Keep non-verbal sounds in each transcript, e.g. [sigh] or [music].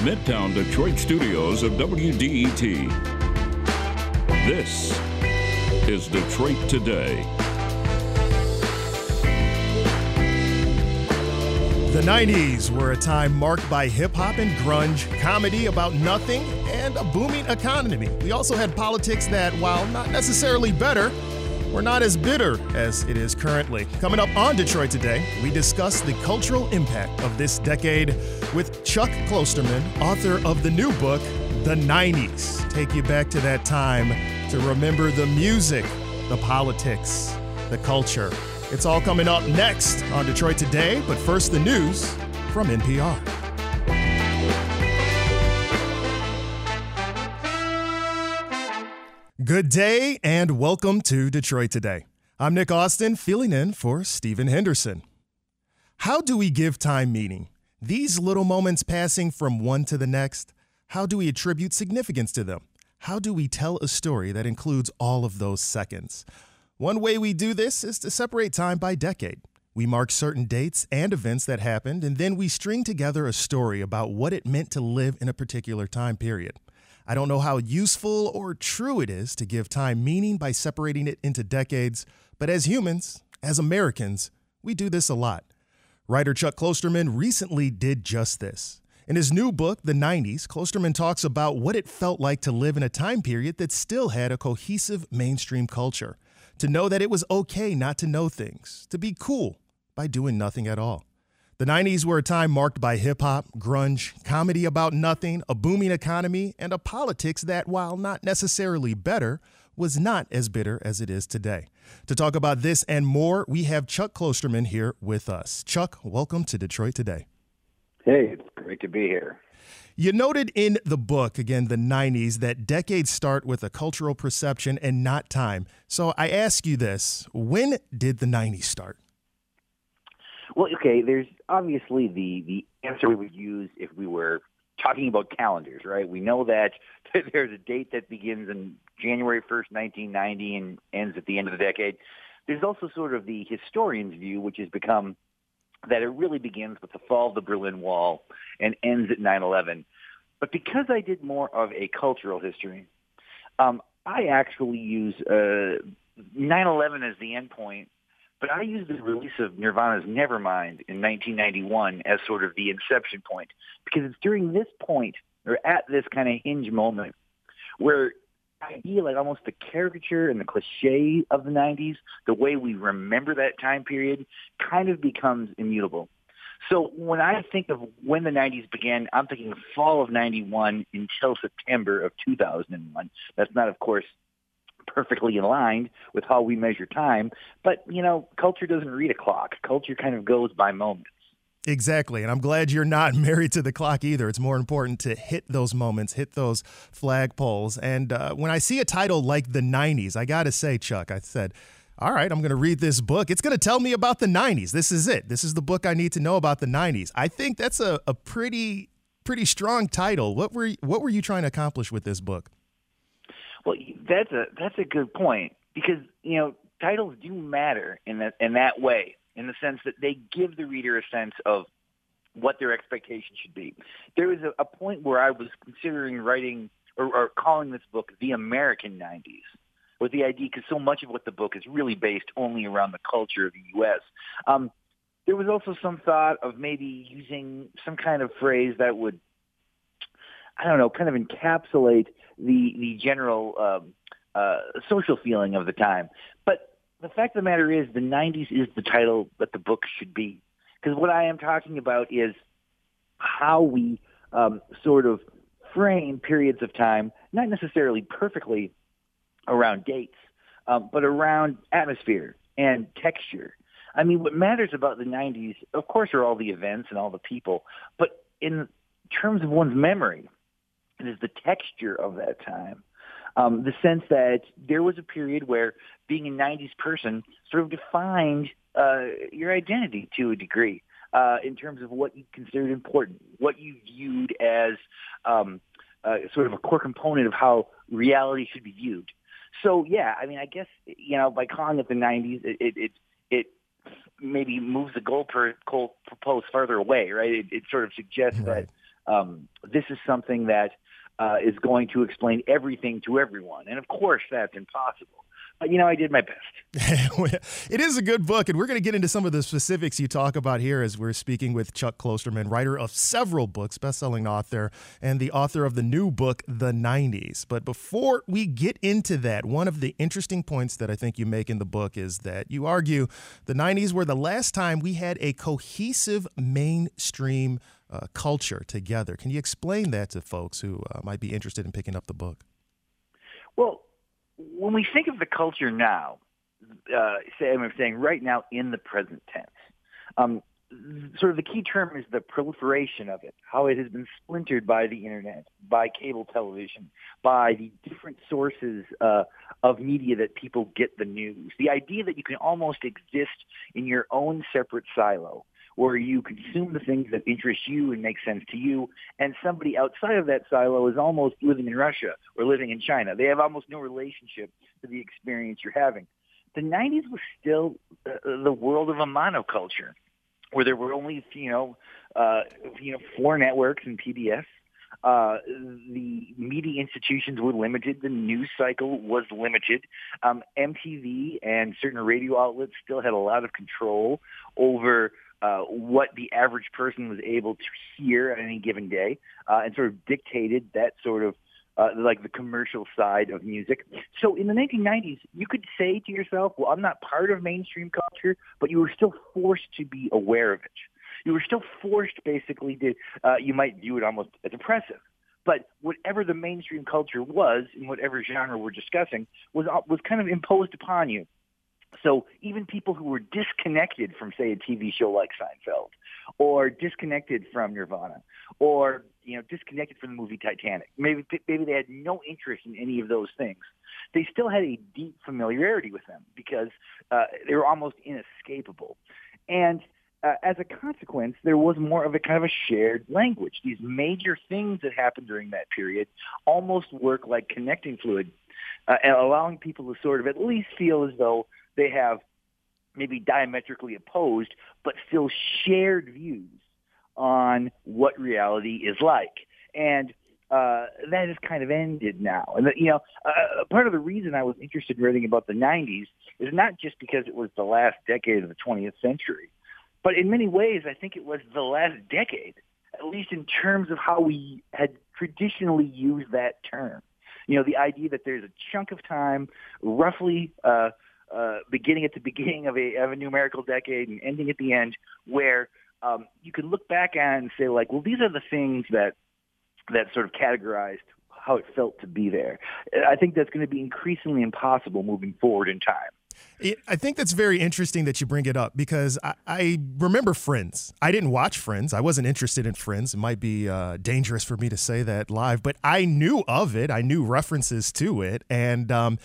the Midtown Detroit studios of WDET. This is Detroit Today. The 90s were a time marked by hip hop and grunge, comedy about nothing, and a booming economy. We also had politics that, while not necessarily better, were not as bitter as it is currently. Coming up on Detroit Today, we discuss the cultural impact of this decade with Chuck Klosterman, author of the new book, The 90s. Take you back to that time to remember the music, the politics, the culture. It's all coming up next on Detroit Today, but first, the news from NPR. Good day and welcome to Detroit Today. I'm Nick Austin, filling in for Stephen Henderson. How do we give time meaning? These little moments passing from one to the next, how do we attribute significance to them? How do we tell a story that includes all of those seconds? One way we do this is to separate time by decade. We mark certain dates and events that happened, and then we string together a story about what it meant to live in a particular time period. I don't know how useful or true it is to give time meaning by separating it into decades, but as humans, as Americans, we do this a lot. Writer Chuck Klosterman recently did just this. In his new book, The 90s, Klosterman talks about what it felt like to live in a time period that still had a cohesive mainstream culture, to know that it was okay not to know things, to be cool by doing nothing at all. The 90s were a time marked by hip hop, grunge, comedy about nothing, a booming economy, and a politics that, while not necessarily better, was not as bitter as it is today. To talk about this and more, we have Chuck Klosterman here with us. Chuck, welcome to Detroit Today. Hey, it's great to be here. You noted in the book, again, the 90s, that decades start with a cultural perception and not time. So I ask you this when did the 90s start? Well, okay, there's obviously the, the answer we would use if we were talking about calendars, right? We know that [laughs] there's a date that begins in January 1st, 1990 and ends at the end of the decade. There's also sort of the historian's view, which has become that it really begins with the fall of the Berlin Wall and ends at 9-11. But because I did more of a cultural history, um, I actually use uh, 9-11 as the endpoint but I use the release of Nirvana's Nevermind in 1991 as sort of the inception point because it's during this point or at this kind of hinge moment where idea, like almost the caricature and the cliche of the 90s, the way we remember that time period kind of becomes immutable. So when I think of when the 90s began, I'm thinking fall of 91 until September of 2001. That's not, of course, perfectly aligned with how we measure time. But, you know, culture doesn't read a clock. Culture kind of goes by moments. Exactly. And I'm glad you're not [laughs] married to the clock either. It's more important to hit those moments, hit those flagpoles. And uh, when I see a title like The 90s, I got to say, Chuck, I said, all right, I'm going to read this book. It's going to tell me about the 90s. This is it. This is the book I need to know about the 90s. I think that's a, a pretty pretty strong title. What were what were you trying to accomplish with this book? Well, that's a that's a good point because you know titles do matter in that in that way, in the sense that they give the reader a sense of what their expectation should be. There was a, a point where I was considering writing or, or calling this book "The American '90s." With the idea, because so much of what the book is really based only around the culture of the U.S. Um, there was also some thought of maybe using some kind of phrase that would, I don't know, kind of encapsulate the the general um, uh, social feeling of the time. But the fact of the matter is, the '90s is the title that the book should be, because what I am talking about is how we um, sort of frame periods of time, not necessarily perfectly around dates, um, but around atmosphere and texture. I mean, what matters about the 90s, of course, are all the events and all the people, but in terms of one's memory, it is the texture of that time. Um, the sense that there was a period where being a 90s person sort of defined uh, your identity to a degree uh, in terms of what you considered important, what you viewed as um, uh, sort of a core component of how reality should be viewed. So yeah, I mean, I guess you know by calling it the '90s, it it it, it maybe moves the goal per goal post farther away, right? It, it sort of suggests right. that um, this is something that uh, is going to explain everything to everyone. And of course, that's impossible. But, you know, I did my best. [laughs] it is a good book, and we're going to get into some of the specifics you talk about here as we're speaking with Chuck Klosterman, writer of several books, best-selling author, and the author of the new book, The 90s. But before we get into that, one of the interesting points that I think you make in the book is that you argue the 90s were the last time we had a cohesive mainstream uh, culture together. Can you explain that to folks who uh, might be interested in picking up the book? Well, when we think of the culture now, uh, say I'm saying right now in the present tense, um, sort of the key term is the proliferation of it, how it has been splintered by the internet, by cable television, by the different sources uh, of media that people get the news. The idea that you can almost exist in your own separate silo where you consume the things that interest you and make sense to you, and somebody outside of that silo is almost living in Russia or living in China. They have almost no relationship to the experience you're having. The 90s was still uh, the world of a monoculture, where there were only you know uh, you know four networks and PBS. Uh, the media institutions were limited. The news cycle was limited. Um, MTV and certain radio outlets still had a lot of control over uh, what the average person was able to hear at any given day, uh, and sort of dictated that sort of uh, like the commercial side of music. So in the 1990s, you could say to yourself, "Well, I'm not part of mainstream culture," but you were still forced to be aware of it. You were still forced, basically, to uh, you might view it almost as oppressive. But whatever the mainstream culture was, in whatever genre we're discussing, was uh, was kind of imposed upon you. So even people who were disconnected from, say, a TV show like Seinfeld, or disconnected from Nirvana, or you know, disconnected from the movie Titanic, maybe maybe they had no interest in any of those things. They still had a deep familiarity with them because uh, they were almost inescapable, and uh, as a consequence, there was more of a kind of a shared language. These major things that happened during that period almost work like connecting fluid, uh, and allowing people to sort of at least feel as though they have maybe diametrically opposed, but still shared views on what reality is like. And uh, that has kind of ended now. And, you know, uh, part of the reason I was interested in reading about the 90s is not just because it was the last decade of the 20th century, but in many ways, I think it was the last decade, at least in terms of how we had traditionally used that term. You know, the idea that there's a chunk of time, roughly uh, uh, beginning at the [laughs] beginning of a, of a numerical decade and ending at the end, where um, you can look back at and say, like, well, these are the things that that sort of categorized how it felt to be there. I think that's going to be increasingly impossible moving forward in time. I think that's very interesting that you bring it up because I, I, remember Friends. I didn't watch Friends. I wasn't interested in Friends. It might be uh, dangerous for me to say that live, but I knew of it. I knew references to it. And um,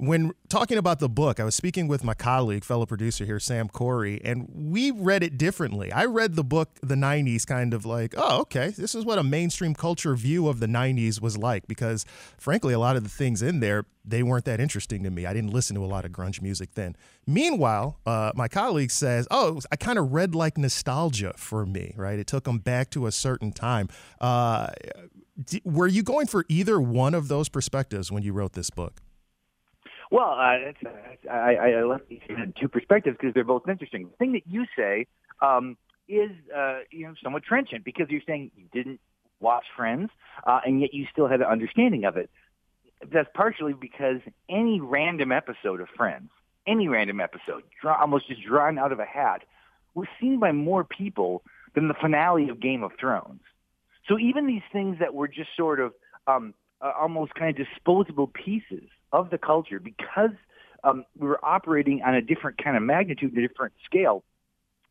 when talking about the book, I was speaking with my colleague, fellow producer here, Sam Corey, and we read it differently. I read the book, The 90s, kind of like, oh, okay, this is what a mainstream culture view of the 90s was like, because frankly, a lot of the things in there, they weren't that interesting to me. I didn't listen to a lot of grunge music then. Meanwhile, uh, my colleague says, oh, I kind of read like nostalgia for me, right? It took them back to a certain time. Uh, were you going for either one of those perspectives when you wrote this book? Well, uh, uh, I, I left these two perspectives because they're both interesting. The thing that you say um, is, uh, you know, somewhat trenchant because you're saying you didn't watch Friends, uh, and yet you still had an understanding of it. That's partially because any random episode of Friends, any random episode, draw, almost just drawn out of a hat, was seen by more people than the finale of Game of Thrones. So even these things that were just sort of um, uh, almost kind of disposable pieces of the culture because um, we were operating on a different kind of magnitude, a different scale.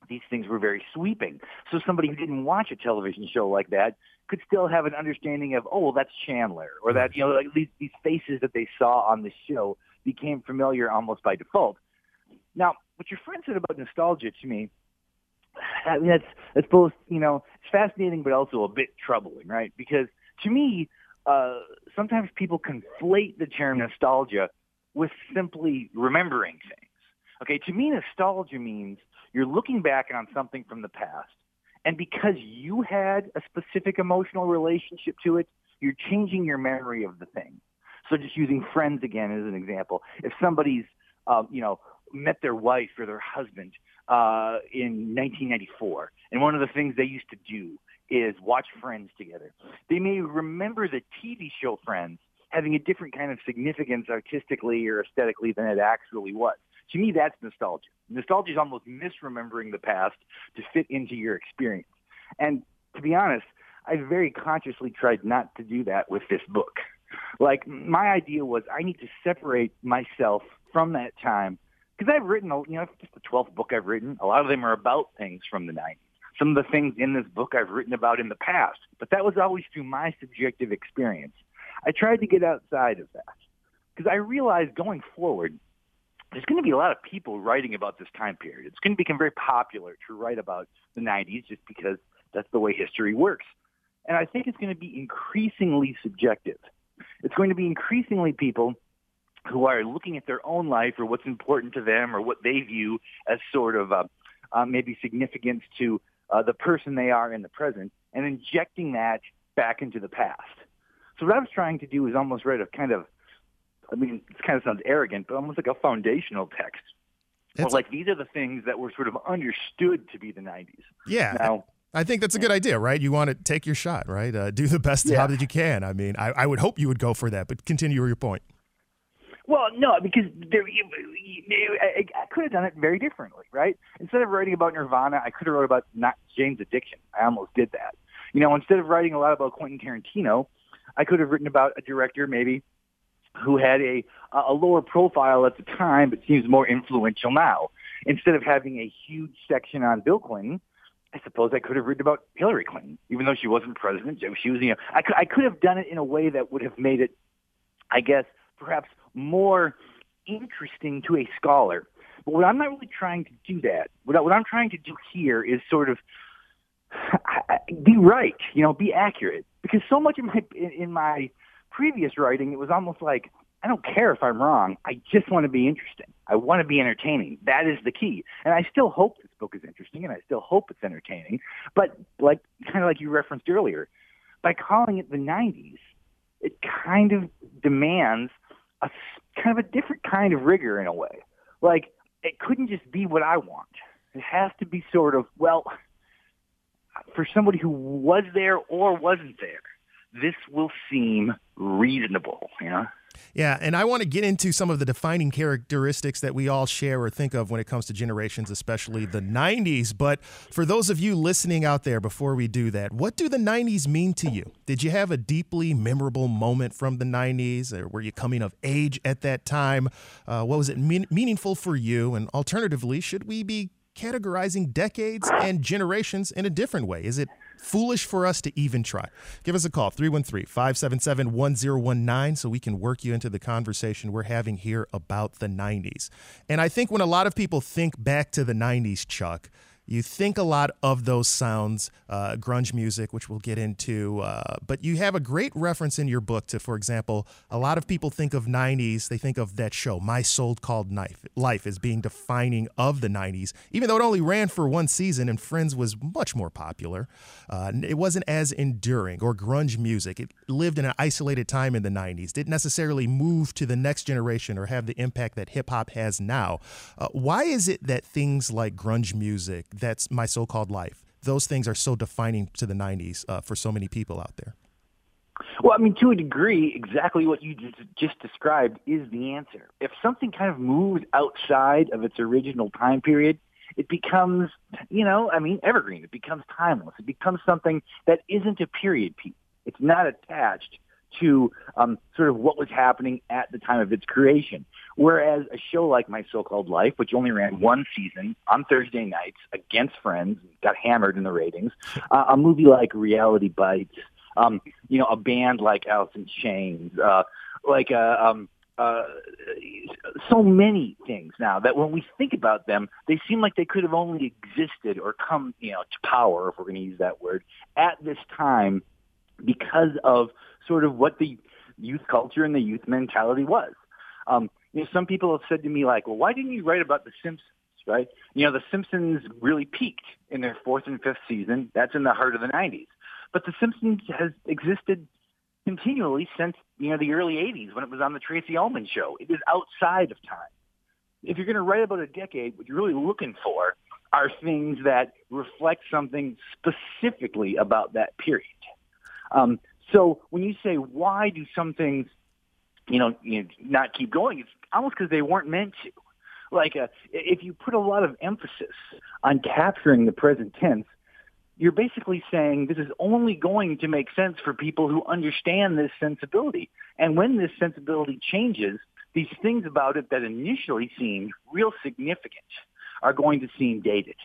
These things were very sweeping. So somebody who didn't watch a television show like that could still have an understanding of, oh, well, that's Chandler, or that you know, like these these faces that they saw on the show became familiar almost by default. Now, what your friend said about nostalgia to me, I mean, that's that's both you know it's fascinating but also a bit troubling, right? Because to me, uh, sometimes people conflate the term nostalgia with simply remembering things. Okay, to me, nostalgia means you're looking back on something from the past And because you had a specific emotional relationship to it, you're changing your memory of the thing. So just using friends again as an example, if somebody's, uh, you know, met their wife or their husband uh, in 1994, and one of the things they used to do is watch Friends together. They may remember the TV show Friends having a different kind of significance artistically or aesthetically than it actually was. To me, that's nostalgia. Nostalgia is almost misremembering the past to fit into your experience. And to be honest, I very consciously tried not to do that with this book. Like, my idea was I need to separate myself from that time because I've written, you know, it's the 12th book I've written. A lot of them are about things from the 90s. Some of the things in this book I've written about in the past, but that was always through my subjective experience. I tried to get outside of that because I realized going forward, there's going to be a lot of people writing about this time period. It's going to become very popular to write about the 90s just because that's the way history works. And I think it's going to be increasingly subjective. It's going to be increasingly people who are looking at their own life or what's important to them or what they view as sort of uh, uh, maybe significance to uh, the person they are in the present and injecting that back into the past. So what I was trying to do is almost write a kind of, I mean, it kind of sounds arrogant, but almost like a foundational text. Well, like these are the things that were sort of understood to be the 90s. Yeah. Now, I think that's a good idea, right? You want to take your shot, right? Uh, do the best Yeah. job that you can. I mean, I, I would hope you would go for that, but continue your point. Well, no, because there, you, you, I, I could have done it very differently, right? Instead of writing about Nirvana, I could have wrote about not Jane's Addiction. I almost did that. You know, instead of writing a lot about Quentin Tarantino, I could have written about a director maybe who had a a lower profile at the time, but seems more influential now. Instead of having a huge section on Bill Clinton, I suppose I could have written about Hillary Clinton, even though she wasn't president. She was, you know, I could, I could have done it in a way that would have made it, I guess, perhaps more interesting to a scholar. But what I'm not really trying to do that. What, I, what I'm trying to do here is sort of [sighs] be right, you know, be accurate. Because so much in my in, in my previous writing, it was almost like I don't care if I'm wrong. I just want to be interesting. I want to be entertaining. That is the key. And I still hope this book is interesting, and I still hope it's entertaining. But like kind of like you referenced earlier, by calling it the '90s, it kind of demands a kind of a different kind of rigor in a way. Like it couldn't just be what I want. It has to be sort of well for somebody who was there or wasn't there. This will seem reasonable, you know. Yeah, and I want to get into some of the defining characteristics that we all share or think of when it comes to generations, especially the 90s. But for those of you listening out there, before we do that, what do the 90s mean to you? Did you have a deeply memorable moment from the 90s? Or were you coming of age at that time? Uh, what was it mean- meaningful for you? And alternatively, should we be categorizing decades and generations in a different way? Is it foolish for us to even try? Give us a call, 313 577 1019, so we can work you into the conversation we're having here about the 90s. And I think when a lot of people think back to the 90s, Chuck, you think a lot of those sounds, uh, grunge music, which we'll get into, uh, but you have a great reference in your book to, for example, a lot of people think of 90s, they think of that show, My So-Called Knife, Life, as being defining of the 90s, even though it only ran for one season and Friends was much more popular. Uh, it wasn't as enduring, or grunge music. It lived in an isolated time in the 90s, didn't necessarily move to the next generation or have the impact that hip hop has now. Uh, why is it that things like grunge music, that's my so called life, those things are so defining to the 90s uh, for so many people out there? Well, I mean, to a degree, exactly what you just, just described is the answer. If something kind of moves outside of its original time period, it becomes, you know, I mean, evergreen. It becomes timeless. It becomes something that isn't a period piece. It's not attached to um, sort of what was happening at the time of its creation. Whereas a show like My So-Called Life, which only ran one season on Thursday nights against Friends, got hammered in the ratings. Uh, a movie like Reality Bites, um, you know, a band like Alice in Chains, uh, like uh, um, uh, so many things now that when we think about them, they seem like they could have only existed or come, you know, to power, if we're going to use that word, at this time because of sort of what the youth culture and the youth mentality was. Um, you know, some people have said to me like, "Well, why didn't you write about The Simpsons?" right? You know, The Simpsons really peaked in their fourth and fifth season. That's in the heart of the 90s. But The Simpsons has existed continually since, you know, the early 80s when it was on the Tracey Ullman show. It is outside of time. If you're going to write about a decade, what you're really looking for are things that reflect something specifically about that period. Um, so when you say why do some things, you know, you know not keep going, it's almost because they weren't meant to. Like uh, if you put a lot of emphasis on capturing the present tense, you're basically saying this is only going to make sense for people who understand this sensibility. And when this sensibility changes, these things about it that initially seemed real significant are going to seem dated.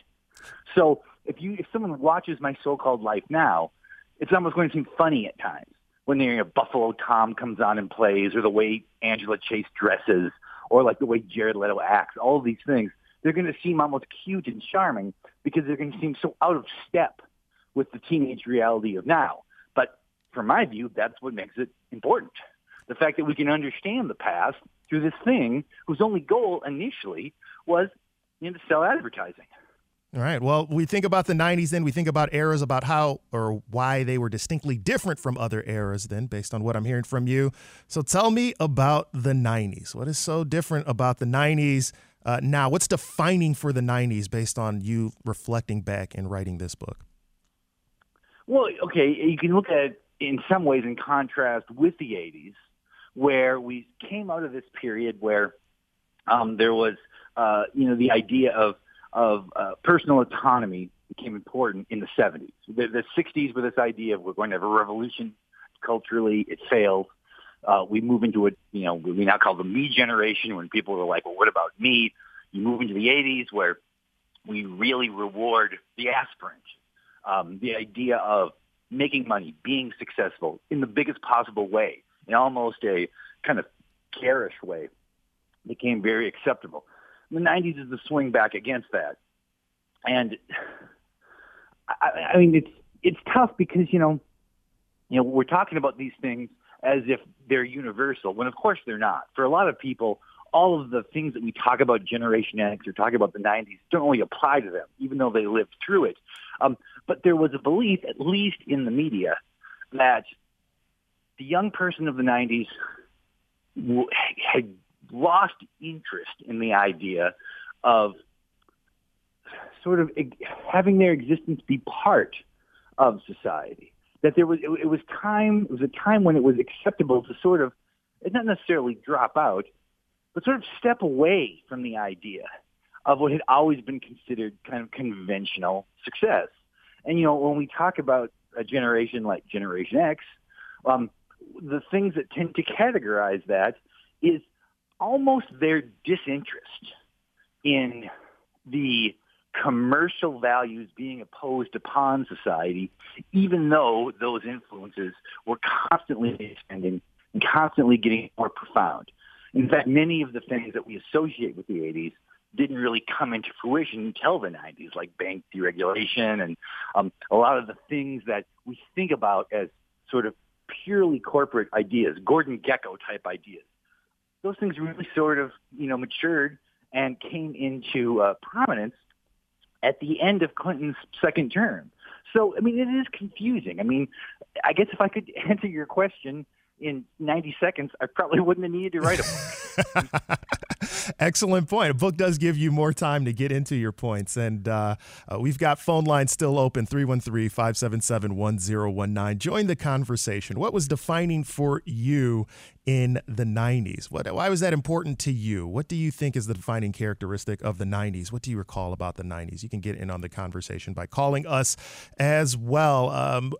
So if you if someone watches my so-called life now, it's almost going to seem funny at times when you know, Buffalo Tom comes on and plays, or the way Angela Chase dresses, or like the way Jared Leto acts. All of these things, they're going to seem almost cute and charming because they're going to seem so out of step with the teenage reality of now. But from my view, that's what makes it important. The fact that we can understand the past through this thing whose only goal initially was you know, to sell advertising. All right. Well, we think about the 90s then. We think about eras about how or why they were distinctly different from other eras then, based on what I'm hearing from you. So tell me about the 90s. What is so different about the 90s uh, now? What's defining for the 90s based on you reflecting back and writing this book? Well, okay, you can look at it in some ways in contrast with the 80s, where we came out of this period where um, there was, uh, you know, the idea of of uh, personal autonomy became important in the 70s. The, the 60s were this idea of we're going to have a revolution culturally. It failed. Uh, we move into a, you know, we now call the me generation when people are like, well, what about me? You move into the 80s where we really reward the aspirant. Um, the idea of making money, being successful in the biggest possible way, in almost a kind of garish way, became very acceptable the 90s is the swing back against that. And I, I mean, it's it's tough because you know, you know, we're talking about these things as if they're universal, when of course they're not. For a lot of people, all of the things that we talk about Generation X or talk about the 90s don't really apply to them, even though they lived through it. Um, but there was a belief, at least in the media, that the young person of the 90s had lost interest in the idea of sort of having their existence be part of society. That there was, it, it was time, it was a time when it was acceptable to sort of, not necessarily drop out, but sort of step away from the idea of what had always been considered kind of conventional success. And, you know, when we talk about a generation like Generation X, um, the things that tend to categorize that is almost their disinterest in the commercial values being imposed upon society, even though those influences were constantly expanding and constantly getting more profound. In fact, many of the things that we associate with the 80s didn't really come into fruition until the 90s, like bank deregulation and um, a lot of the things that we think about as sort of purely corporate ideas, Gordon Gekko type ideas those things really sort of, you know, matured and came into uh, prominence at the end of Clinton's second term. So, I mean, it is confusing. I mean, I guess if I could [laughs] answer your question in 90 seconds, I probably wouldn't have needed to write a book. [laughs] [laughs] Excellent point. A book does give you more time to get into your points. And uh, uh, we've got phone lines still open 313 577 1019. Join the conversation. What was defining for you in the 90s? What, why was that important to you? What do you think is the defining characteristic of the 90s? What do you recall about the 90s? You can get in on the conversation by calling us as well. Um,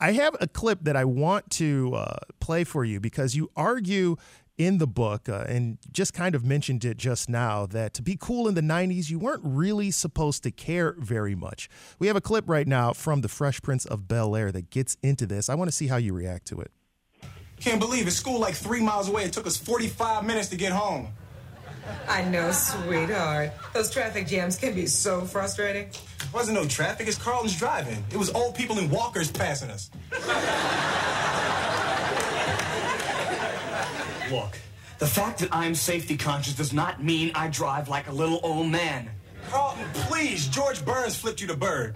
I have a clip that I want to uh, play for you because you argue in the book, uh, and just kind of mentioned it just now, that to be cool in the 90s, you weren't really supposed to care very much. We have a clip right now from The Fresh Prince of Bel Air that gets into this. I want to see how you react to it. Can't believe it. School like three miles away. It took us 45 minutes to get home. I know, sweetheart. Those traffic jams can be so frustrating. It wasn't no traffic. It's Carlton's driving. It was old people in walkers passing us. Look, the fact that I'm safety conscious does not mean I drive like a little old man. Carlton, please. George Burns flipped you the bird.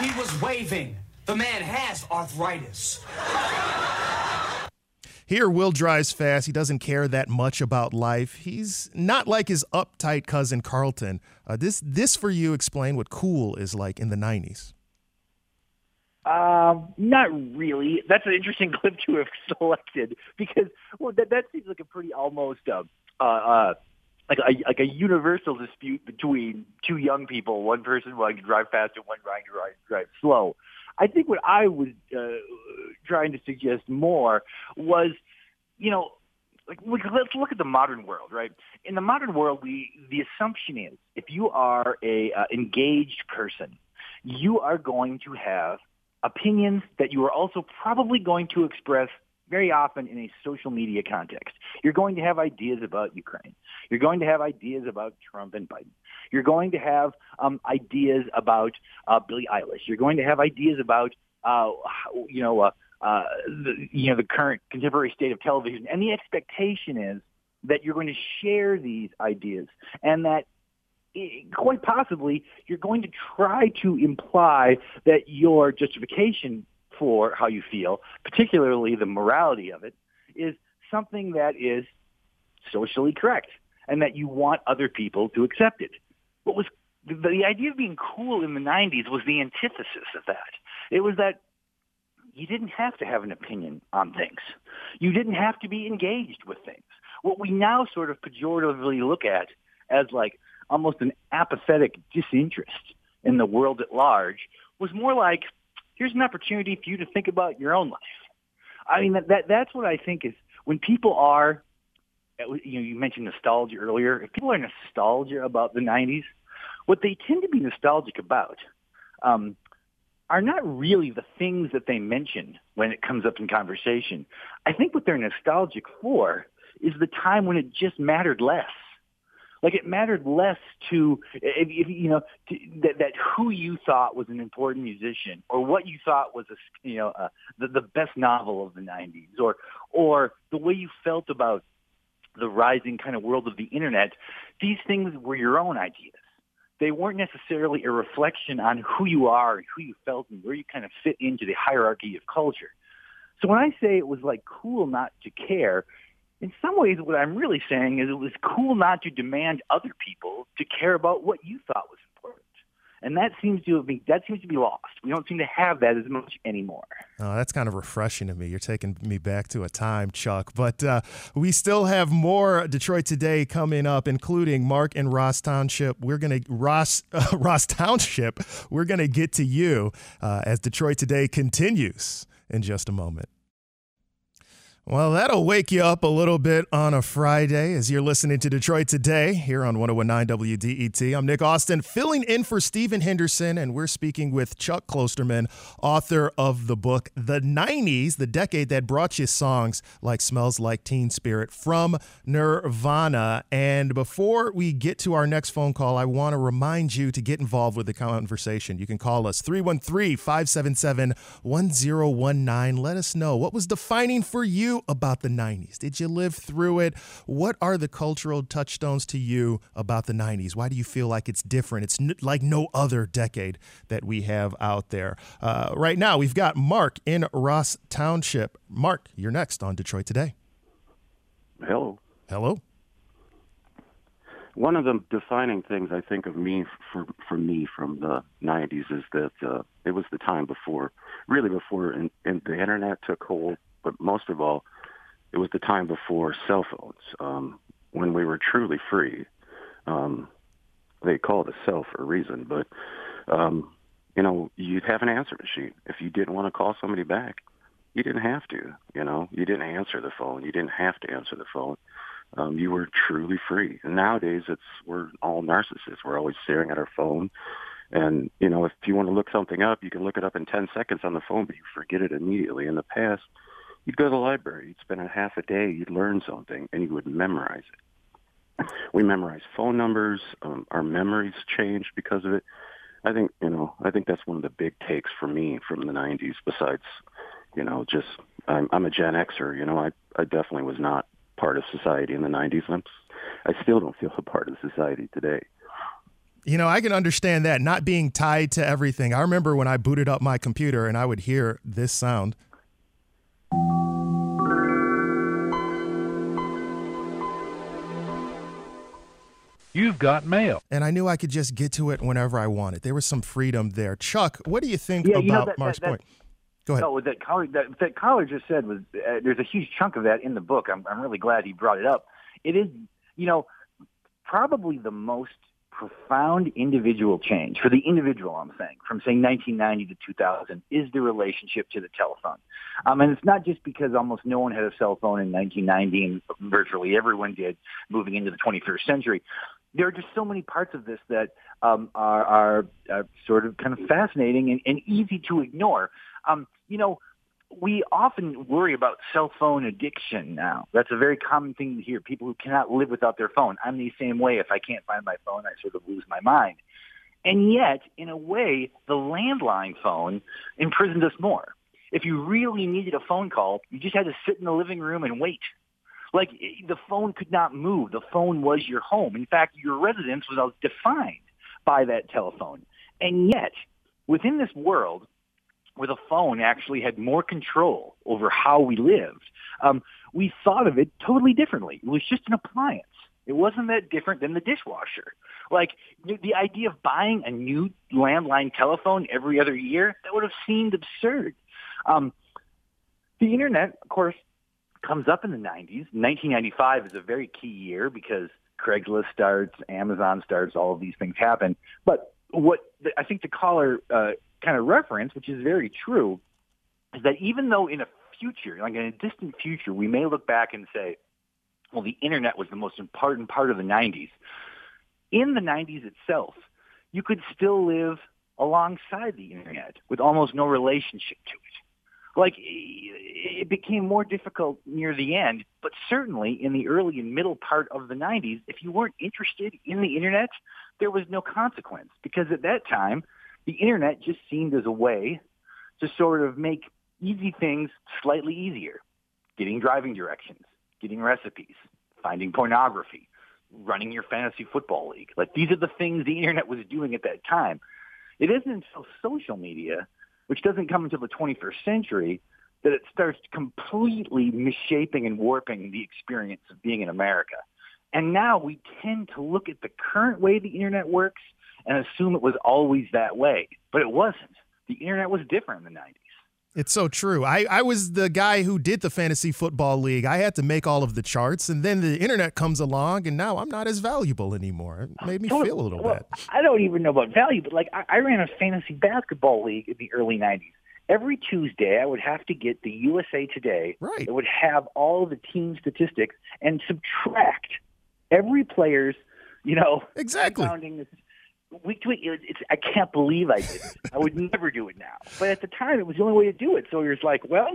He was waving. The man has arthritis. Here, Will drives fast. He doesn't care that much about life. He's not like his uptight cousin Carlton. Uh, this, this for you, explain what cool is like in the '90s. Um, not really. That's an interesting [laughs] clip to have selected because well, that that seems like a pretty almost uh, uh, uh like a like a universal dispute between two young people, one person wanting to drive fast and one trying to drive, drive slow. I think what I was uh, trying to suggest more was, you know, like let's look at the modern world, right? In the modern world, we the assumption is if you are a uh, engaged person, you are going to have opinions that you are also probably going to express very often in a social media context. You're going to have ideas about Ukraine. You're going to have ideas about Trump and Biden. You're going to have um, ideas about uh, Billie Eilish. You're going to have ideas about, uh, you know, uh, uh, the, you know, the current contemporary state of television. And the expectation is that you're going to share these ideas and that quite possibly you're going to try to imply that your justification for how you feel, particularly the morality of it, is something that is socially correct and that you want other people to accept it. What was the, the idea of being cool in the 90s was the antithesis of that. It was that you didn't have to have an opinion on things. You didn't have to be engaged with things. What we now sort of pejoratively look at as like almost an apathetic disinterest in the world at large was more like here's an opportunity for you to think about your own life. I mean, that, that that's what I think is when people are, you know, you mentioned nostalgia earlier. If people are nostalgia about the '90s, what they tend to be nostalgic about um, are not really the things that they mention when it comes up in conversation. I think what they're nostalgic for is the time when it just mattered less. Like it mattered less to if, if you know to, that that who you thought was an important musician or what you thought was a you know uh, the the best novel of the 90s or or the way you felt about the rising kind of world of the internet. These things were your own ideas. They weren't necessarily a reflection on who you are and who you felt and where you kind of fit into the hierarchy of culture. So when I say it was like cool not to care, in some ways, what I'm really saying is it was cool not to demand other people to care about what you thought was important. And that seems to been, that seems to be lost. We don't seem to have that as much anymore. Oh, that's kind of refreshing to me. You're taking me back to a time, Chuck. But uh, we still have more Detroit Today coming up, including Mark and Ross Township. We're going to Ross [laughs] uh, Ross Township. We're to get to you uh, as Detroit Today continues in just a moment. Well, that'll wake you up a little bit on a Friday as you're listening to Detroit Today here on 1019 WDET. I'm Nick Austin, filling in for Stephen Henderson, and we're speaking with Chuck Klosterman, author of the book The 90s, the decade that brought you songs like Smells Like Teen Spirit from Nirvana. And before we get to our next phone call, I want to remind you to get involved with the conversation. You can call us 313 577 1019. Let us know what was defining for you about the 90s? Did you live through it? What are the cultural touchstones to you about the 90s? Why do you feel like it's different? It's n- like no other decade that we have out there. Uh, right now, we've got Mark in Ross Township. Mark, you're next on Detroit Today. Hello. Hello. One of the defining things I think of me for for me from the '90s is that uh, it was the time before, really before, in, in the internet took hold but most of all, it was the time before cell phones, um, when we were truly free. Um, they call it a cell for a reason, but um, you know, you'd have an answer machine. If you didn't want to call somebody back, you didn't have to. You know, you didn't answer the phone. You didn't have to answer the phone. Um, you were truly free. And nowadays, it's we're all narcissists. We're always staring at our phone. And you know, if you want to look something up, you can look it up in ten seconds on the phone, but you forget it immediately. In the past, You'd go to the library, you'd spend a half a day, you'd learn something, and you would memorize it. [laughs] We memorize phone numbers. Um, our memories changed because of it. I think you know. I think that's one of the big takes for me from the '90s. Besides, you know, just I'm, I'm a Gen Xer. You know, I I definitely was not part of society in the '90s. I'm I still don't feel a part of society today. You know, I can understand that not being tied to everything. I remember when I booted up my computer and I would hear this sound. You've got mail. And I knew I could just get to it whenever I wanted. There was some freedom there. Chuck, what do you think Yeah, about you know, that- Mark's that- that- point? Go ahead. No, what that caller that, that caller just said was uh, there's a huge chunk of that in the book. I'm I'm really glad he brought it up. It is, you know, probably the most profound individual change for the individual. I'm saying from saying 1990 to 2000 is the relationship to the telephone. Um, and it's not just because almost no one had a cell phone in 1990 and virtually everyone did moving into the 21st century. There are just so many parts of this that um, are, are, are sort of kind of fascinating and, and easy to ignore. Um, you know, we often worry about cell phone addiction now. That's a very common thing to hear. People who cannot live without their phone. I'm the same way. If I can't find my phone, I sort of lose my mind. And yet, in a way, the landline phone imprisoned us more. If you really needed a phone call, you just had to sit in the living room and wait. Like the phone could not move. The phone was your home. In fact, your residence was defined by that telephone. And yet, within this world, where the phone actually had more control over how we lived, um, we thought of it totally differently. It was just an appliance. It wasn't that different than the dishwasher. Like the, idea of buying a new landline telephone every other year, that would have seemed absurd. Um, the internet, of course, comes up in the 90s. 1995 is a very key year because Craigslist starts, Amazon starts, all of these things happen. But what I think the caller uh, kind of reference, which is very true, is that even though in a future, like in a distant future, we may look back and say, well, the internet was the most important part of the 90s. In the 90s itself, you could still live alongside the internet with almost no relationship to it. Like it became more difficult near the end, but certainly in the early and middle part of the 90s, if you weren't interested in the internet, there was no consequence because at that time, the internet just seemed as a way to sort of make easy things slightly easier. Getting driving directions, getting recipes, finding pornography, running your fantasy football league. Like these are the things the internet was doing at that time. It isn't until social media, which doesn't come until the 21st century, that it starts completely misshaping and warping the experience of being in America. And now we tend to look at the current way the internet works and assume it was always that way. But it wasn't. The internet was different in the 90s. It's so true. I, I was the guy who did the fantasy football league. I had to make all of the charts, and then the internet comes along, and now I'm not as valuable anymore. It made me feel a little well, bad. I don't even know about value, but like I, I ran a fantasy basketball league in the early 90s. Every Tuesday, I would have to get the USA Today. Right. It would have all the team statistics and subtract every player's, you know, Exactly. rebounding week to week. It's, it's I can't believe I did it. I would [laughs] never do it now. But at the time, it was the only way to do it. So you're just like, well,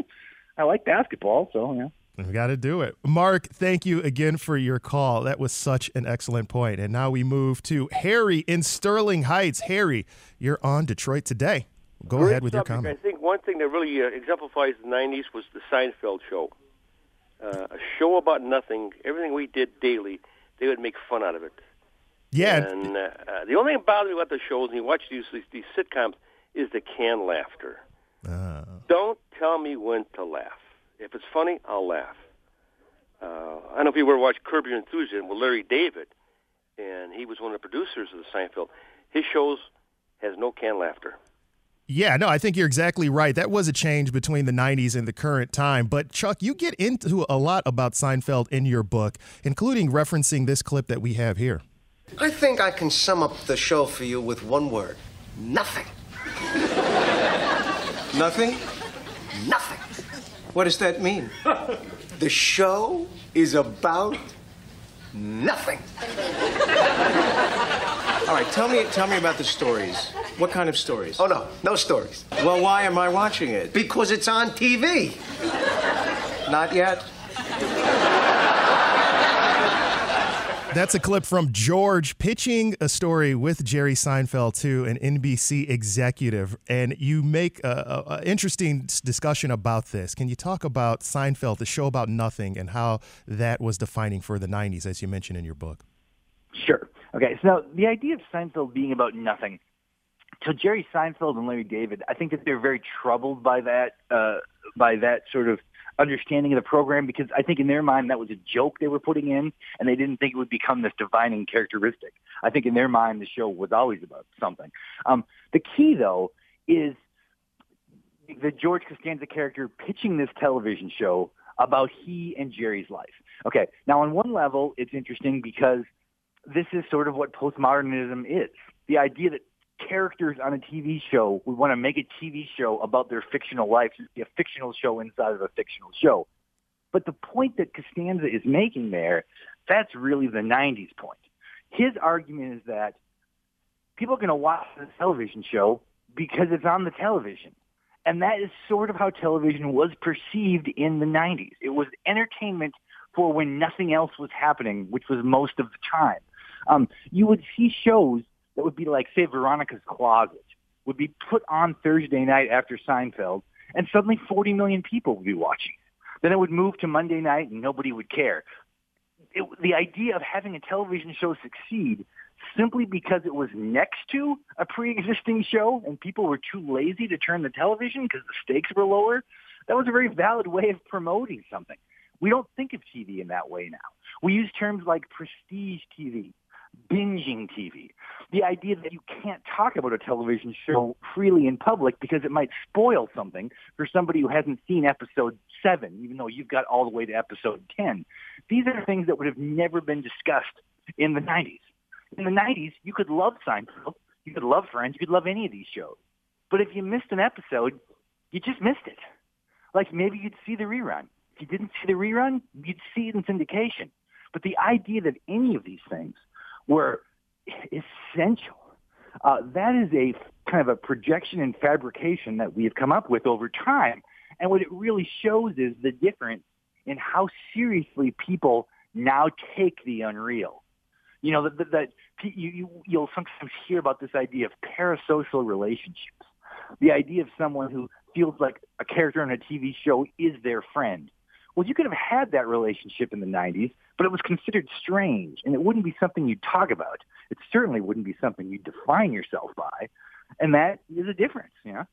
I like basketball, so you know. We got to do it. Mark, thank you again for your call. That was such an excellent point. And now we move to Harry in Sterling Heights. Harry, you're on Detroit today. Go Great ahead with your comment. I think one thing that really uh, exemplifies the 90s was the Seinfeld show. Uh, a show about nothing. Everything we did daily, they would make fun out of it. Yeah, And uh, the only thing that bothers me about the shows, and you watch these, these, these sitcoms, is the canned laughter. uh, Don't tell me when to laugh. If it's funny, I'll laugh. Uh, I don't know if you ever watched Curb Your Enthusiasm with Larry David, and he was one of the producers of the Seinfeld. His shows has no canned laughter. yeah, no, I think you're exactly right. That was a change between the 90s and the current time. But Chuck, you get into a lot about Seinfeld in your book, including referencing this clip that we have here. I think I can sum up the show for you with one word nothing. Nothing? Nothing. What does that mean? The show is about nothing. All right, tell me, tell me about the stories. What kind of stories? Oh no, no stories. Well, why am I watching it? Because it's on TV. Not yet. That's a clip from George pitching a story with Jerry Seinfeld to an NBC executive, and you make an interesting discussion about this. Can you talk about Seinfeld, the show about nothing, and how that was defining for the '90s, as you mentioned in your book? Sure. Okay. So the idea of Seinfeld being about nothing. So Jerry Seinfeld and Larry David, I think that they're very troubled by that, uh, by that sort of understanding of the program because I think in their mind that was a joke they were putting in and they didn't think it would become this defining characteristic. I think in their mind the show was always about something. Um, the key though is the George Costanza character pitching this television show about he and Jerry's life. Okay, now on one level it's interesting because this is sort of what postmodernism is. The idea that characters on a TV show would want to make a TV show about their fictional life, a fictional show inside of a fictional show. But the point that Costanza is making there, that's really the 90s point. His argument is that people are going to watch the television show because it's on the television. And that is sort of how television was perceived in the 90s. It was entertainment for when nothing else was happening, which was most of the time. Um, you would see shows that would be like, say, Veronica's Closet would be put on Thursday night after Seinfeld, and suddenly 40 million people would be watching it. Then it would move to Monday night, and nobody would care. It, the idea of having a television show succeed simply because it was next to a pre-existing show and people were too lazy to turn the television because the stakes were lower, that was a very valid way of promoting something. We don't think of TV in that way now. We use terms like prestige TV, binging TV. The idea that you can't talk about a television show freely in public because it might spoil something for somebody who hasn't seen episode seven, even though you've got all the way to episode 10. These are things that would have never been discussed in the 90s. In the 90s, you could love Seinfeld, you could love Friends, you could love any of these shows. But if you missed an episode, you just missed it. Like maybe you'd see the rerun. If you didn't see the rerun, you'd see it in syndication. But the idea that any of these things were essential. Uh, that is a kind of a projection and fabrication that we have come up with over time. And what it really shows is the difference in how seriously people now take the unreal. You know, that, that, you, you, you'll sometimes hear about this idea of parasocial relationships. The idea of someone who feels like a character on a TV show is their friend. Well, you could have had that relationship in the 90s, but it was considered strange, and it wouldn't be something you'd talk about. It certainly wouldn't be something you'd define yourself by, and that is a difference, know?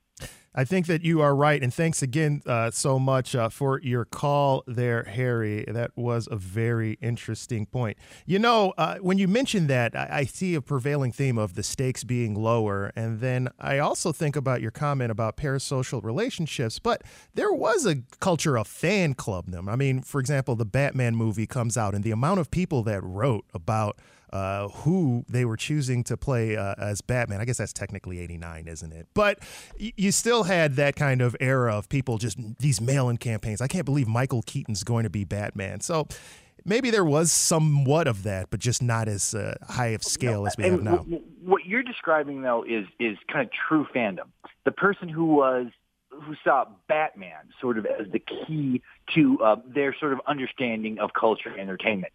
I think that you are right. And thanks again uh, so much uh, for your call there, Harry. That was a very interesting point. You know, uh, when you mentioned that, I, I, see a prevailing theme of the stakes being lower. And then I also think about your comment about parasocial relationships. But there was a culture of fan club clubdom. I mean, for example, the Batman movie comes out, and the amount of people that wrote about uh, who they were choosing to play uh, as Batman. I guess that's technically 89, isn't it? But y- you still had that kind of era of people just these mail in campaigns. I can't believe Michael Keaton's going to be Batman. So maybe there was somewhat of that, but just not as uh, high of scale no, as we have now. what you're describing, though, is is kind of true fandom. The person who was who saw Batman sort of as the key to uh, their sort of understanding of culture and entertainment.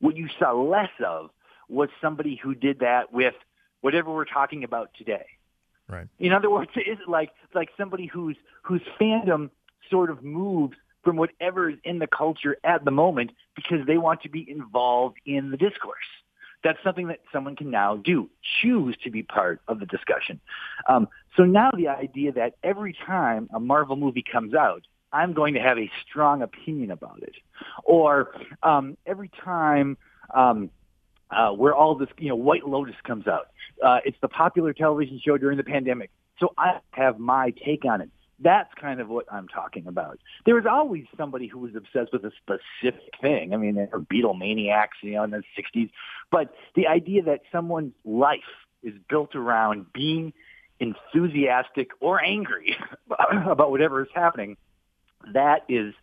What you saw less of was somebody who did that with whatever we're talking about today. Right. In other words, is it like like somebody whose whose fandom sort of moves from whatever is in the culture at the moment because they want to be involved in the discourse. That's something that someone can now do, choose to be part of the discussion. Um, so now the idea that every time a Marvel movie comes out, I'm going to have a strong opinion about it, or um, every time um, uh, where all this, you know, White Lotus comes out. Uh, it's the popular television show during the pandemic. So I have my take on it. That's kind of what I'm talking about. There was always somebody who was obsessed with a specific thing. I mean, there were Beatlemaniacs, you know, in the 60s. But the idea that someone's life is built around being enthusiastic or angry [laughs] about whatever is happening, that is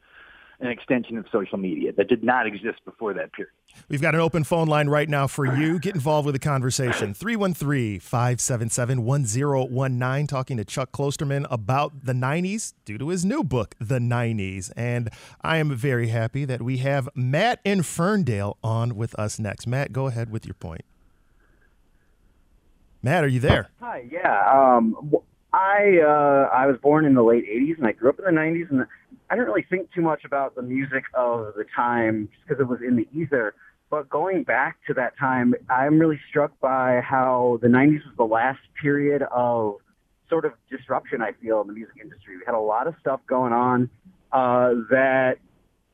an extension of social media that did not exist before that period. We've got an open phone line right now for you. Get involved with the conversation. 313 577 1019. Talking to Chuck Klosterman about the 90s due to his new book, The 90s. And I am very happy that we have Matt in Ferndale on with us next. Matt, go ahead with your point. Matt, are you there? Hi, yeah. Um, I uh, I was born in the late '80s and I grew up in the '90s, and I didn't really think too much about the music of the time just because it was in the ether. But going back to that time, I'm really struck by how the '90s was the last period of sort of disruption. I feel in the music industry, we had a lot of stuff going on uh, that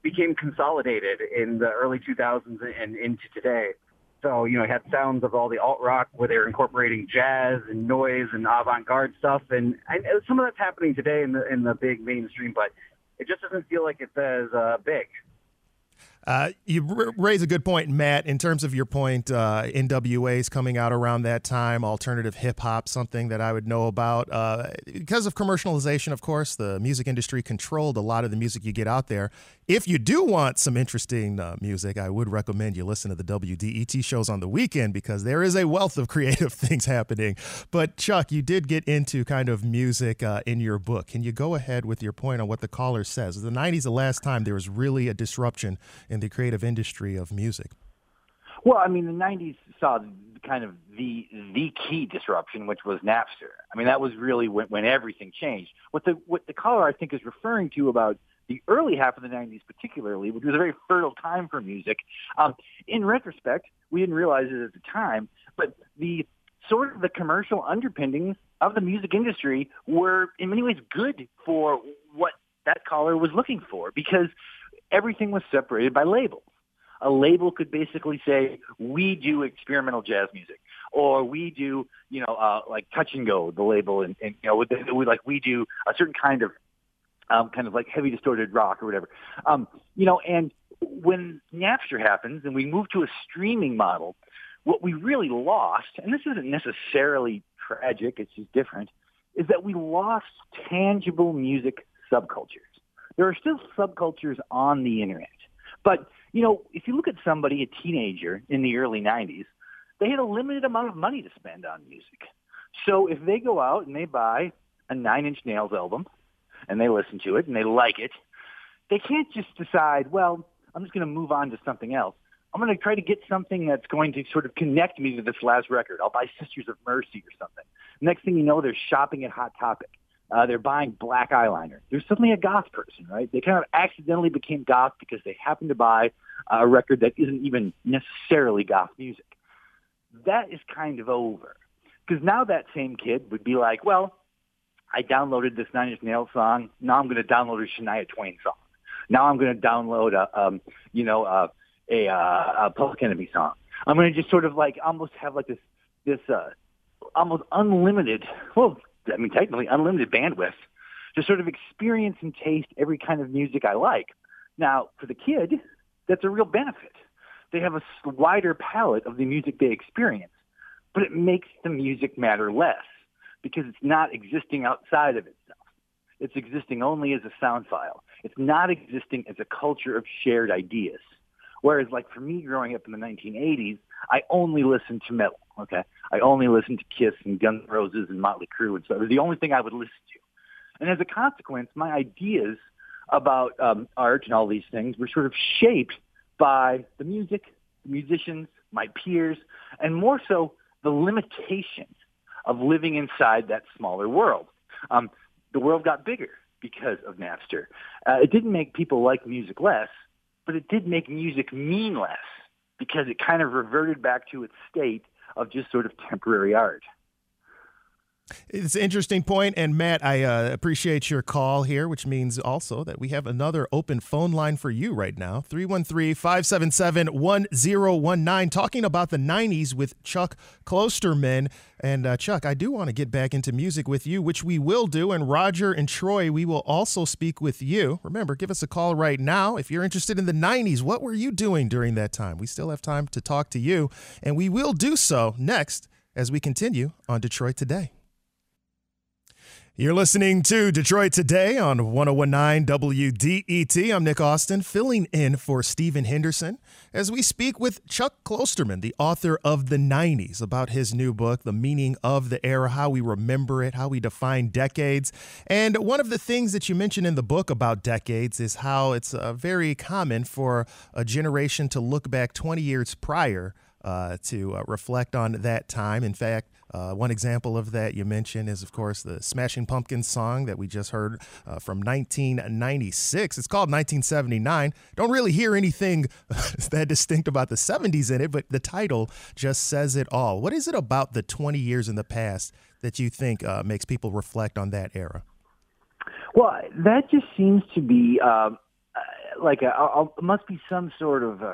became consolidated in the early 2000s and into today. So, you know, it had sounds of all the alt rock where they're incorporating jazz and noise and avant garde stuff. And, and some of that's happening today in the, in the big mainstream, but it just doesn't feel like it's as uh, big. Uh, you raise a good point, Matt, in terms of your point. Uh, NWA's coming out around that time, alternative hip hop, something that I would know about. Uh, because of commercialization, of course, the music industry controlled a lot of the music you get out there. If you do want some interesting uh, music, I would recommend you listen to the WDET shows on the weekend because there is a wealth of [laughs] creative things happening. But, Chuck, you did get into kind of music uh, in your book. Can you go ahead with your point on what the caller says? The 90s, the last time there was really a disruption in the creative industry of music? Well, I mean, the '90s saw kind of the the key disruption, which was Napster. I mean, that was really when, when everything changed. What the what the caller I think is referring to about the early half of the '90s, particularly, which was a very fertile time for music. Um, in retrospect, we didn't realize it at the time, but the sort of the commercial underpinnings of the music industry were in many ways good for what that caller was looking for because everything was separated by labels. A label could basically say, we do experimental jazz music, or we do, you know, uh, like touch and go, the label, and, and you know, with the, like we do a certain kind of, um, kind of like heavy distorted rock or whatever. Um, you know, and when Napster happens and we move to a streaming model, what we really lost, and this isn't necessarily tragic, it's just different, is that we lost tangible music subcultures there are still subcultures on the internet. But, you know, if you look at somebody, a teenager in the early 90s, they had a limited amount of money to spend on music. So if they go out and they buy a Nine Inch Nails album and they listen to it and they like it, they can't just decide, well, I'm just going to move on to something else. I'm going to try to get something that's going to sort of connect me to this last record. I'll buy Sisters of Mercy or something. Next thing you know, they're shopping at Hot Topic. Uh, they're buying black eyeliner. They're suddenly a goth person, right? They kind of accidentally became goth because they happened to buy a record that isn't even necessarily goth music. That is kind of over. Because now that same kid would be like, well, I downloaded this Nine Inch Nails song. Now I'm going to download a Shania Twain song. Now I'm going to download a, um, you know, uh, a, uh, a Public Enemy song. I'm going to just sort of like almost have like this, this, uh, almost unlimited, well, I mean, technically unlimited bandwidth to sort of experience and taste every kind of music I like. Now, for the kid, that's a real benefit. They have a wider palette of the music they experience, but it makes the music matter less because it's not existing outside of itself. It's existing only as a sound file. It's not existing as a culture of shared ideas. Whereas, like for me growing up in the 1980s, I only listened to metal. Okay, I only listened to Kiss and Guns N' Roses and Motley Crue, and so it was the only thing I would listen to. And as a consequence, my ideas about um, art and all these things were sort of shaped by the music, the musicians, my peers, and more so the limitations of living inside that smaller world. Um, the world got bigger because of Napster. Uh, it didn't make people like music less, but it did make music mean less because it kind of reverted back to its state of just sort of temporary art. It's an interesting point, and Matt, I uh, appreciate your call here, which means also that we have another open phone line for you right now 313 577 1019, talking about the 90s with Chuck Klosterman. And uh, Chuck, I do want to get back into music with you, which we will do. And Roger and Troy, we will also speak with you. Remember, give us a call right now if you're interested in the 90s. What were you doing during that time? We still have time to talk to you, and we will do so next as we continue on Detroit Today. You're listening to Detroit Today on 1019 WDET. I'm Nick Austin, filling in for Stephen Henderson as we speak with Chuck Klosterman, the author of The 90s, about his new book, The Meaning of the Era, how we remember it, how we define decades. And one of the things that you mentioned in the book about decades is how it's uh, very common for a generation to look back 20 years prior uh, to uh, reflect on that time. In fact, uh, one example of that you mentioned is, of course, the Smashing Pumpkins song that we just heard uh, from 1996. It's called 1979. Don't really hear anything [laughs] that distinct about the 70s in it, but the title just says it all. What is it about the 20 years in the past that you think uh, makes people reflect on that era? Well, that just seems to be um, uh, like a, a, must be some sort of uh,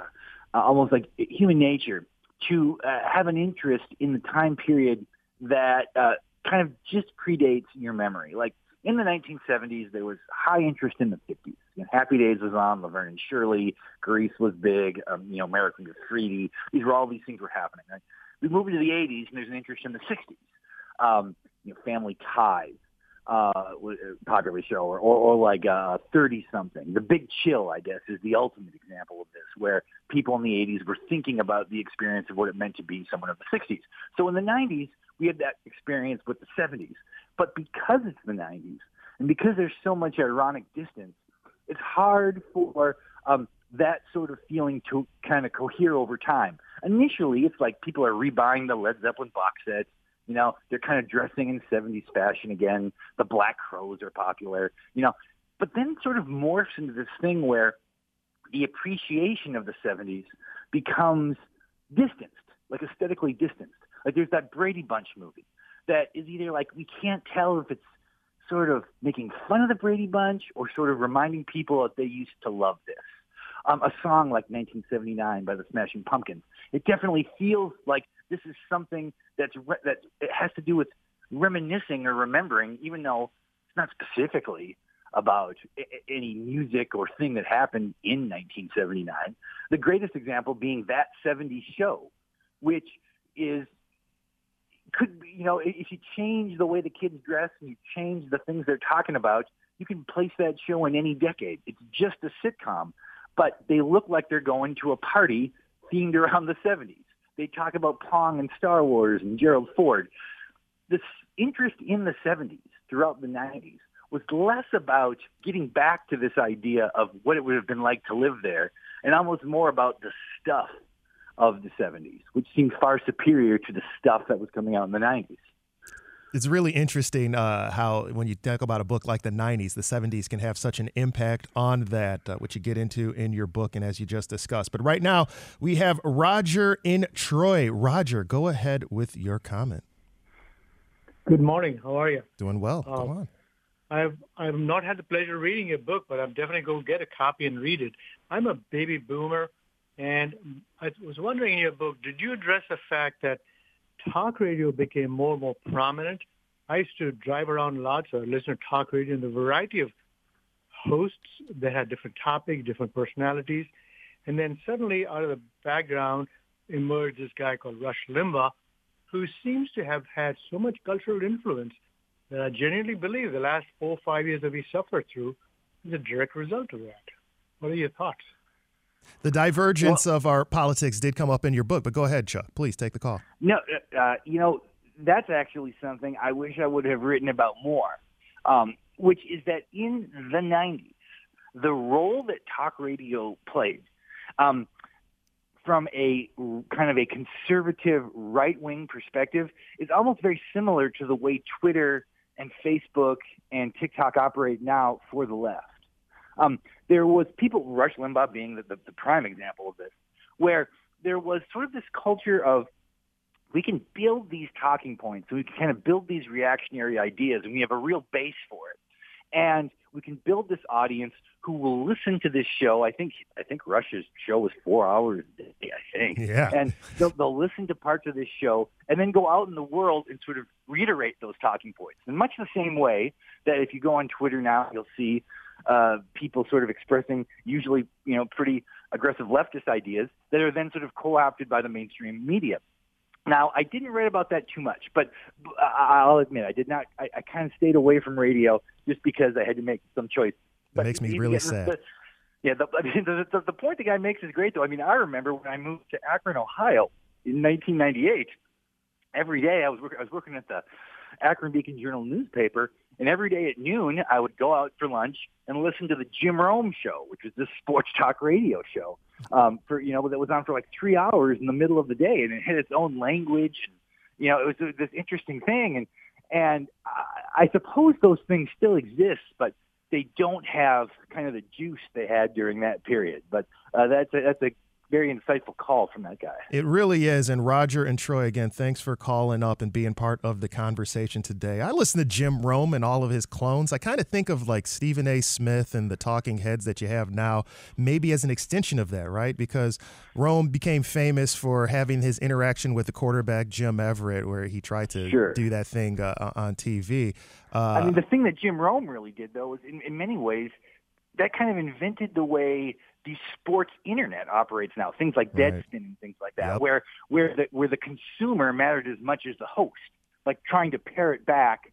almost like human nature to uh, have an interest in the time period that uh, kind of just predates your memory. Like in the 1970s, there was high interest in the 50s. You know, Happy Days was on, Laverne and Shirley, Grease was big, um, you know, American Graffiti. These were all these things were happening. Right? We move into the 80s, and there's an interest in the 60s. Um, you know, Family Ties, uh, popular show, or, or, or like uh, 30 something. The Big Chill, I guess, is the ultimate example of this, where people in the 80s were thinking about the experience of what it meant to be someone of the 60s. So in the 90s, we had that experience with the 70s. But because it's the 90s, and because there's so much ironic distance, it's hard for um, that sort of feeling to kind of cohere over time. Initially, it's like people are rebuying the Led Zeppelin box sets you know, they're kind of dressing in 70s fashion again. The Black Crowes are popular, you know. But then sort of morphs into this thing where the appreciation of the 70s becomes distanced, like aesthetically distanced. Like there's that Brady Bunch movie that is either like we can't tell if it's sort of making fun of the Brady Bunch or sort of reminding people that they used to love this. Um, a song like 1979 by the Smashing Pumpkins. It definitely feels like this is something that's re- that it has to do with reminiscing or remembering, even though it's not specifically about I- any music or thing that happened in 1979. The greatest example being that 70s show, which is could you know if you change the way the kids dress and you change the things they're talking about, you can place that show in any decade. It's just a sitcom, but they look like they're going to a party themed around the 70s. They talk about Pong and Star Wars and Gerald Ford. This interest in the 70s throughout the 90s was less about getting back to this idea of what it would have been like to live there and almost more about the stuff of the 70s, which seemed far superior to the stuff that was coming out in the 90s it's really interesting uh, how when you talk about a book like the 90s the 70s can have such an impact on that uh, which you get into in your book and as you just discussed. But right now we have roger in troy. Roger go ahead with your comment. Good morning. How are you? Doing well. Um, on. I've I've not had the pleasure of reading your book, but I'm definitely going to get a copy and read it. I'm a baby boomer, and I was wondering in your book, did you address the fact that talk radio became more and more prominent. I used to drive around lots or listen to talk radio and the variety of hosts that had different topics, different personalities. And then suddenly out of the background emerged this guy called Rush Limbaugh, who seems to have had so much cultural influence that I genuinely believe the last four or five years that we suffered through is a direct result of that. What are your thoughts? The divergence well, of our politics did come up in your book, but go ahead, Chuck. Please take the call. No, uh, uh, you know, that's actually something I wish I would have written about more, um, which is that in the 90s, the role that talk radio played um, from a kind of a conservative right-wing perspective is almost very similar to the way Twitter and Facebook and TikTok operate now for the left. Um, there was people, Rush Limbaugh being the, the, the prime example of this, where there was sort of this culture of we can build these talking points and we can kind of build these reactionary ideas and we have a real base for it. And we can build this audience who will listen to this show. I think I think Rush's show was four hours a day, I think. Yeah. And they'll, they'll listen to parts of this show and then go out in the world and sort of reiterate those talking points. In much the same way that if you go on Twitter now, you'll see uh, people sort of expressing usually, you know, pretty aggressive leftist ideas that are then sort of co-opted by the mainstream media. Now, I didn't write about that too much, but I'll admit I did not. I, I kind of stayed away from radio just because I had to make some choice. That makes me really sad. The, yeah, the, [laughs] I mean, the, the, the point the guy makes is great, though. I mean, I remember when I moved to Akron, Ohio, in 1998. Every day I was work, I was working at the Akron Beacon Journal newspaper, and every day at noon I would go out for lunch and listen to the Jim Rome show, which was this [laughs] sports talk radio show. Um, for you know that was on for like three hours in the middle of the day, and it had its own language, and you know it was this interesting thing, and and I, I suppose those things still exist, but they don't have kind of the juice they had during that period. But uh, that's a, that's a very insightful call from that guy. It really is. And Roger and Troy, again, thanks for calling up and being part of the conversation today. I listen to Jim Rome and all of his clones. I kind of think of like Stephen A. Smith and the talking heads that you have now, maybe as an extension of that, right? Because Rome became famous for having his interaction with the quarterback, Jim Everett, where he tried to sure. do that thing uh, on TV. Uh, I mean, the thing that Jim Rome really did, though, was in, in many ways, that kind of invented the way – the sports internet operates now. Things like Deadspin right. and things like that, yep. where where the where the consumer mattered as much as the host. Like trying to pare it back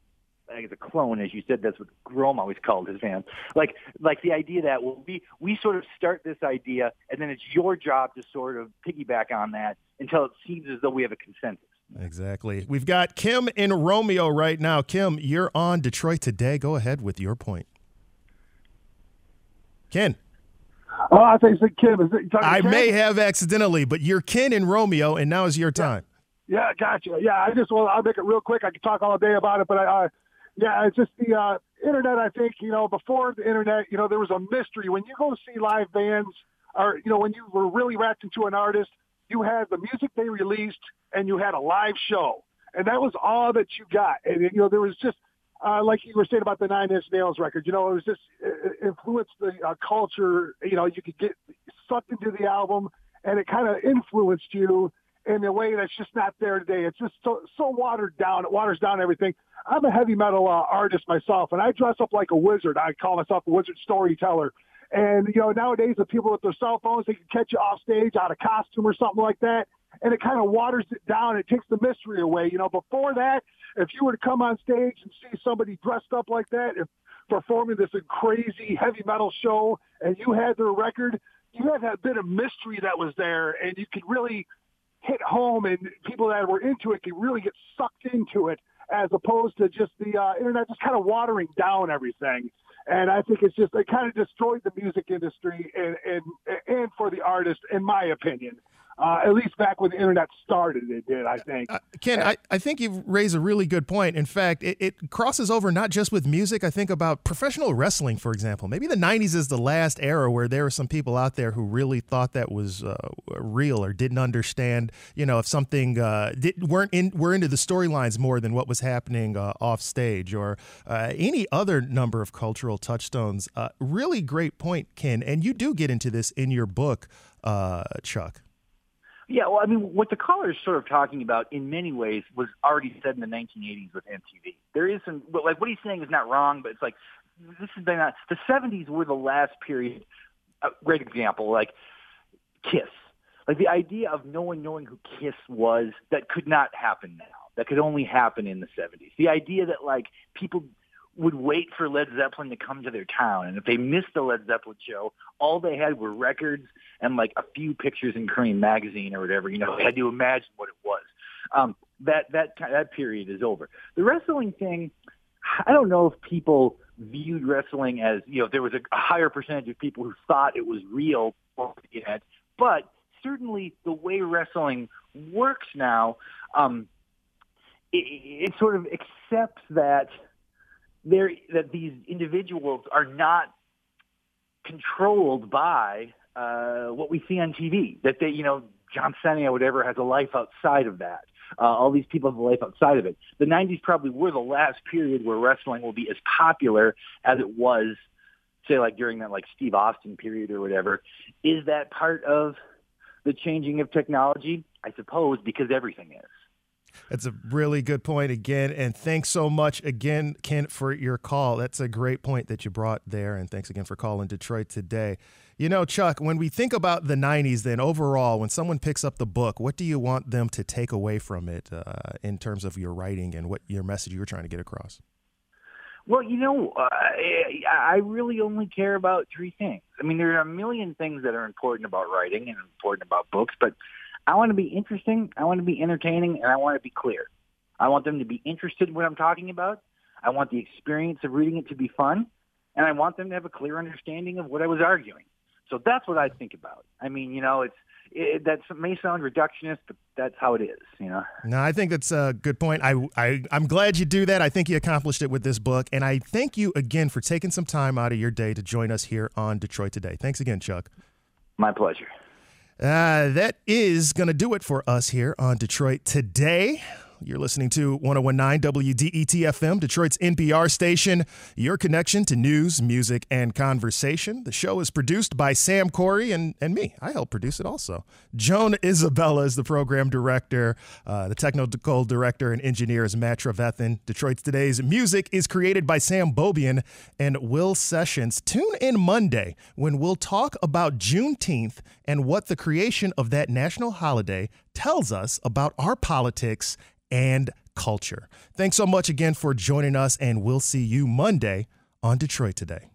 as a clone, as you said, that's what Rome always called his fans. Like, like the idea that well, we we sort of start this idea, and then it's your job to sort of piggyback on that until it seems as though we have a consensus. Exactly. We've got Kim in Romeo right now. Kim, you're on Detroit today. Go ahead with your point. Ken. Oh, I think it's Kim. Is it, I Kim? may have accidentally, but you're Ken and Romeo, and now is your time. Yeah, gotcha. Yeah, I just well, I'll make it real quick. I can talk all day about it, but I, uh, yeah, it's just the uh, internet. I think you know before the internet, you know, there was a mystery when you go see live bands, or you know, when you were really wrapped into an artist, you had the music they released, and you had a live show, and that was all that you got. And you know, there was just uh, like you were saying about the Nine Inch Nails record, you know, it was just it influenced the uh, culture. You know, you could get sucked into the album, and it kind of influenced you in a way that's just not there today. It's just so so watered down. It waters down everything. I'm a heavy metal uh, artist myself, and I dress up like a wizard. I call myself a wizard storyteller. And you know, nowadays the people with their cell phones, they can catch you off stage out of costume or something like that, and it kind of waters it down. It takes the mystery away. You know, before that, if you were to come on stage and see somebody dressed up like that, if performing this crazy heavy metal show, and you had their record, you had that bit of mystery that was there, and you could really hit home, and people that were into it could really get sucked into it, as opposed to just the uh, internet just kind of watering down everything. And I think it's just it kind of destroyed the music industry and and and for the artist, in my opinion. Uh, at least back when the internet started, it did, I think. Uh, Ken, I, I think you've raised a really good point. In fact, it, it, crosses over not just with music. I think about professional wrestling, for example. Maybe the 90s is the last era where there were some people out there who really thought that was uh, real or didn't understand, you know, if something uh, did, weren't in, were into the storylines more than what was happening uh, off stage or uh, any other number of cultural touchstones. really great point, Ken. And you do get into this in your book, Chuck. Yeah, well, I mean, what the caller is sort of talking about in many ways was already said in the 1980s with MTV. There is some, like what he's saying is not wrong, but it's like this has been the 70s were the last period. A great example, like Kiss. Like the idea of no one knowing who Kiss was, that could not happen now. That could only happen in the 70s. The idea that like people would wait for Led Zeppelin to come to their town. And if they missed the Led Zeppelin show, all they had were records and like a few pictures in Creem magazine or whatever. You know, they had to imagine what it was. Um, that that that period is over. The wrestling thing, I don't know if people viewed wrestling as you know there was a, a higher percentage of people who thought it was real yet, but certainly the way wrestling works now, um, it, it sort of accepts that there that these individuals are not controlled by uh, what we see on TV. That they, you know, John Cena or whatever has a life outside of that. Uh, all these people have a life outside of it. The 90s probably were the last period where wrestling will be as popular as it was, say, like during that like Steve Austin period or whatever. Is that part of the changing of technology? I suppose because everything is. That's a really good point again. And thanks so much again, Kent, for your call. That's a great point that you brought there. And thanks again for calling Detroit today. You know, Chuck, when we think about the 90s, then overall, when someone picks up the book, what do you want them to take away from it uh, in terms of your writing and what your message you were trying to get across? Well, you know, uh, I really only care about three things. I mean, there are a million things that are important about writing and important about books, but I want to be interesting, I want to be entertaining, and I want to be clear. I want them to be interested in what I'm talking about. I want the experience of reading it to be fun, and I want them to have a clear understanding of what I was arguing. So that's what I think about. I mean, you know, it's it, that may sound reductionist, but that's how it is, you know. No, I think that's a good point. I, I I'm glad you do that. I think you accomplished it with this book, and I thank you again for taking some time out of your day to join us here on Detroit Today. Thanks again, Chuck. My pleasure. Uh, that is going to do it for us here on Detroit Today. You're listening to 1019 WDET FM, Detroit's NPR station, your connection to news, music, and conversation. The show is produced by Sam Corey and, and me. I help produce it also. Joan Isabella is the program director. Uh, the technical director and engineer is Matt Trevethan. Detroit's Today's music is created by Sam Beaubien and Will Sessions. Tune in Monday when we'll talk about Juneteenth and what the creation of that national holiday tells us about our politics and culture. Thanks so much again for joining us, and we'll see you Monday on Detroit Today.